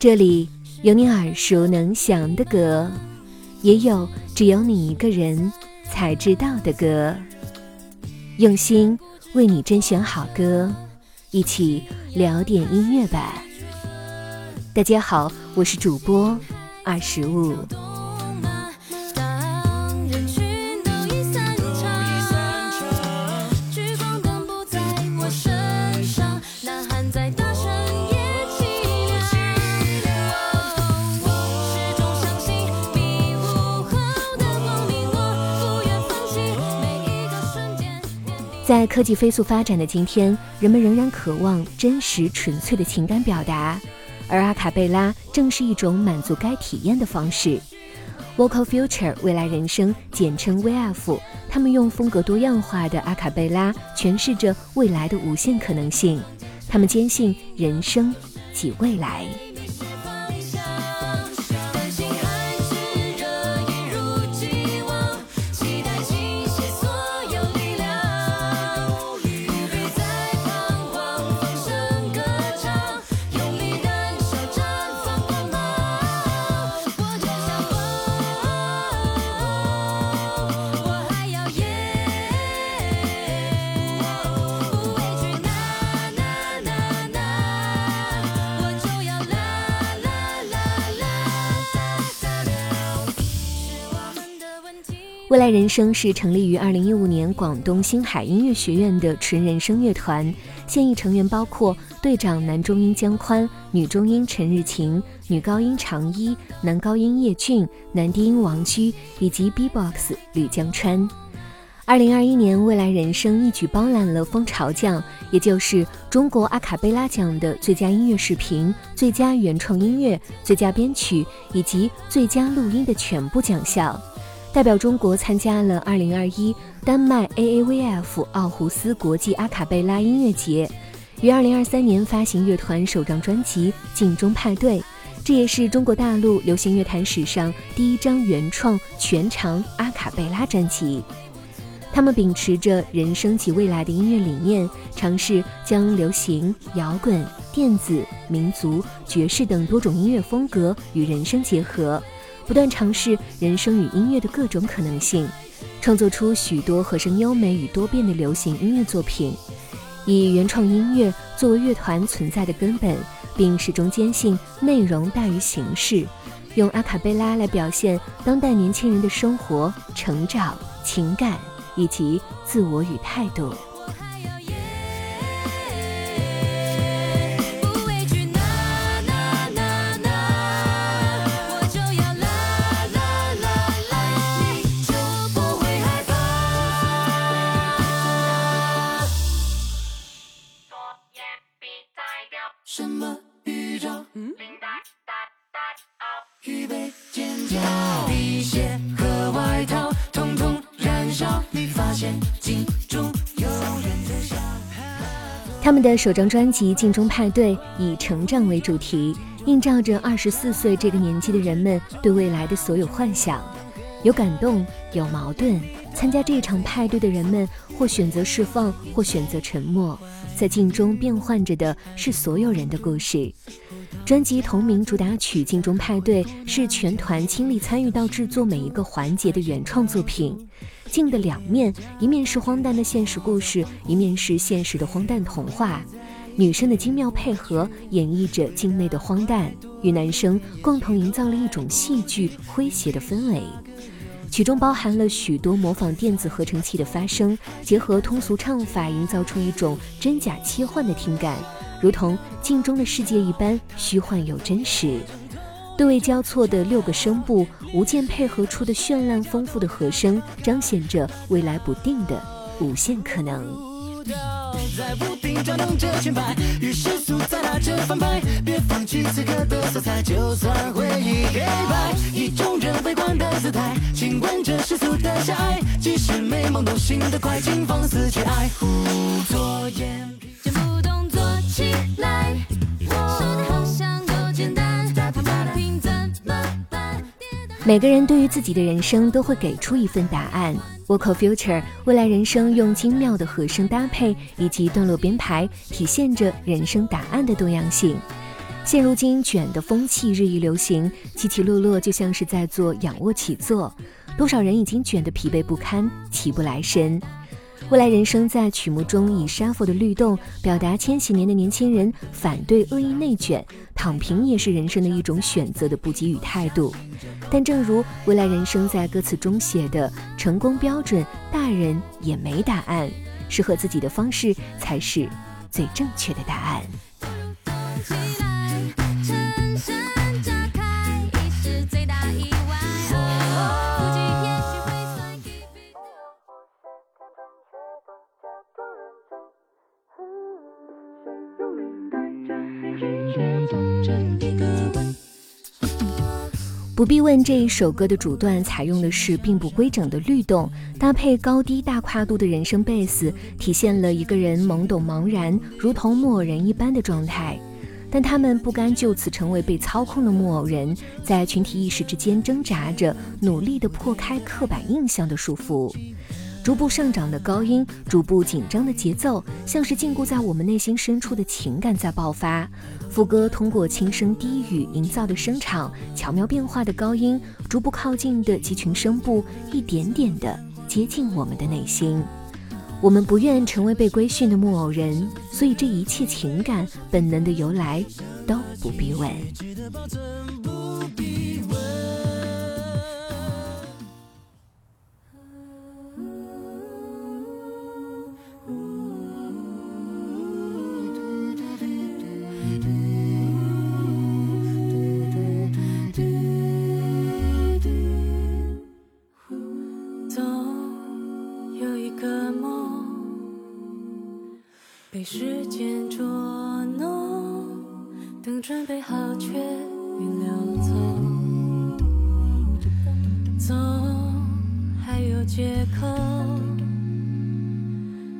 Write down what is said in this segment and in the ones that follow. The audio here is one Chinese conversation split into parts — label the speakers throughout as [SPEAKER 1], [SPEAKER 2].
[SPEAKER 1] 这里有你耳熟能详的歌，也有只有你一个人才知道的歌。用心为你甄选好歌，一起聊点音乐吧。大家好，我是主播二十五。在科技飞速发展的今天，人们仍然渴望真实纯粹的情感表达，而阿卡贝拉正是一种满足该体验的方式。Vocal Future 未来人生，简称 VF，他们用风格多样化的阿卡贝拉诠释着未来的无限可能性。他们坚信人生即未来。未来人生是成立于二零一五年广东星海音乐学院的纯人声乐团，现役成员包括队长男中音姜宽、女中音陈日晴、女高音常一、男高音叶俊、男低音王居以及 B-box 吕江川。二零二一年，未来人生一举包揽了蜂巢奖，也就是中国阿卡贝拉奖的最佳音乐视频、最佳原创音乐、最佳编曲以及最佳录音的全部奖项。代表中国参加了2021丹麦 AAVF 奥胡斯国际阿卡贝拉音乐节，于2023年发行乐团首张专辑《镜中派对》，这也是中国大陆流行乐坛史上第一张原创全长阿卡贝拉专辑。他们秉持着“人生及未来”的音乐理念，尝试将流行、摇滚、电子、民族、爵士等多种音乐风格与人声结合。不断尝试人生与音乐的各种可能性，创作出许多和声优美与多变的流行音乐作品。以原创音乐作为乐团存在的根本，并始终坚信内容大于形式，用阿卡贝拉来表现当代年轻人的生活、成长、情感以及自我与态度。他们的首张专辑《镜中派对》以成长为主题，映照着二十四岁这个年纪的人们对未来的所有幻想。有感动，有矛盾。参加这场派对的人们，或选择释放，或选择沉默。在镜中变换着的是所有人的故事。专辑同名主打曲《镜中派对》是全团倾力参与到制作每一个环节的原创作品。镜的两面，一面是荒诞的现实故事，一面是现实的荒诞童话。女生的精妙配合演绎着镜内的荒诞，与男生共同营造了一种戏剧诙谐的氛围。曲中包含了许多模仿电子合成器的发声，结合通俗唱法，营造出一种真假切换的听感。如同镜中的世界一般虚幻又真实，对位交错的六个声部，无间配合出的绚烂丰富的和声，彰显着未来不定的无限可能。在不停转动着圈牌，与世俗在拉着反派，别放弃此刻的色彩，就算回忆黑白，以众人围观的姿态，亲吻着世俗的狭隘，即使美梦都醒得快，请放肆去爱，胡作眼皮。每个人对于自己的人生都会给出一份答案。Vocal Future 未来人生用精妙的和声搭配以及段落编排，体现着人生答案的多样性。现如今卷的风气日益流行，起起落落就像是在做仰卧起坐，多少人已经卷得疲惫不堪，起不来身。未来人生在曲目中以沙佛的律动表达千禧年的年轻人反对恶意内卷，躺平也是人生的一种选择的不给予态度。但正如未来人生在歌词中写的，成功标准大人也没答案，适合自己的方式才是最正确的答案。不必问这一首歌的主段采用的是并不规整的律动，搭配高低大跨度的人声贝斯，体现了一个人懵懂茫然，如同木偶人一般的状态。但他们不甘就此成为被操控的木偶人，在群体意识之间挣扎着，努力地破开刻板印象的束缚。逐步上涨的高音，逐步紧张的节奏，像是禁锢在我们内心深处的情感在爆发。副歌通过轻声低语营造的声场，巧妙变化的高音，逐步靠近的集群声部，一点点的接近我们的内心。我们不愿成为被规训的木偶人，所以这一切情感本能的由来都不必问。
[SPEAKER 2] 准备好却已流走，走还有借口，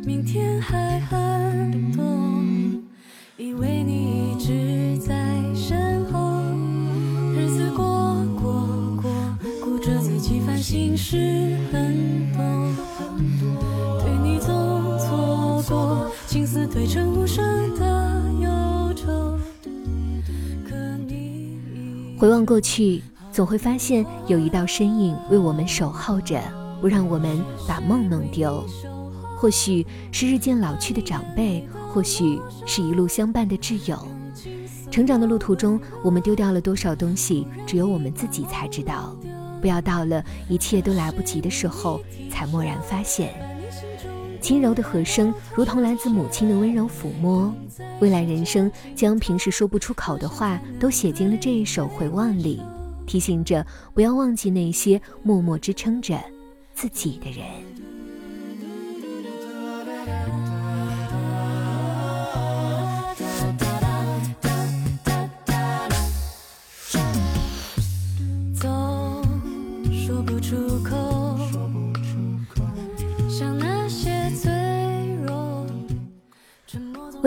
[SPEAKER 2] 明天还很多，以为你一直在身后，日子过过过，顾着自己烦心事很多。对你总错过，青丝堆成无声的
[SPEAKER 1] 回望过去，总会发现有一道身影为我们守候着，不让我们把梦弄丢。或许是日渐老去的长辈，或许是一路相伴的挚友。成长的路途中，我们丢掉了多少东西，只有我们自己才知道。不要到了一切都来不及的时候，才蓦然发现。轻柔的和声，如同来自母亲的温柔抚摸。未来人生将平时说不出口的话，都写进了这一首回望里，提醒着不要忘记那些默默支撑着自己的人。总说不出口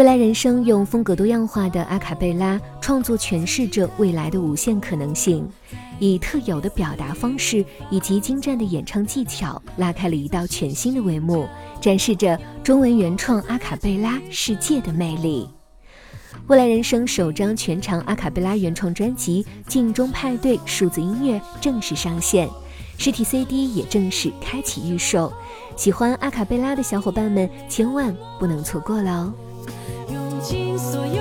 [SPEAKER 1] 未来人生用风格多样化的阿卡贝拉创作诠释着未来的无限可能性，以特有的表达方式以及精湛的演唱技巧，拉开了一道全新的帷幕，展示着中文原创阿卡贝拉世界的魅力。未来人生首张全长阿卡贝拉原创专辑《镜中派对》数字音乐正式上线，实体 CD 也正式开启预售，喜欢阿卡贝拉的小伙伴们千万不能错过了哦！
[SPEAKER 2] 尽所有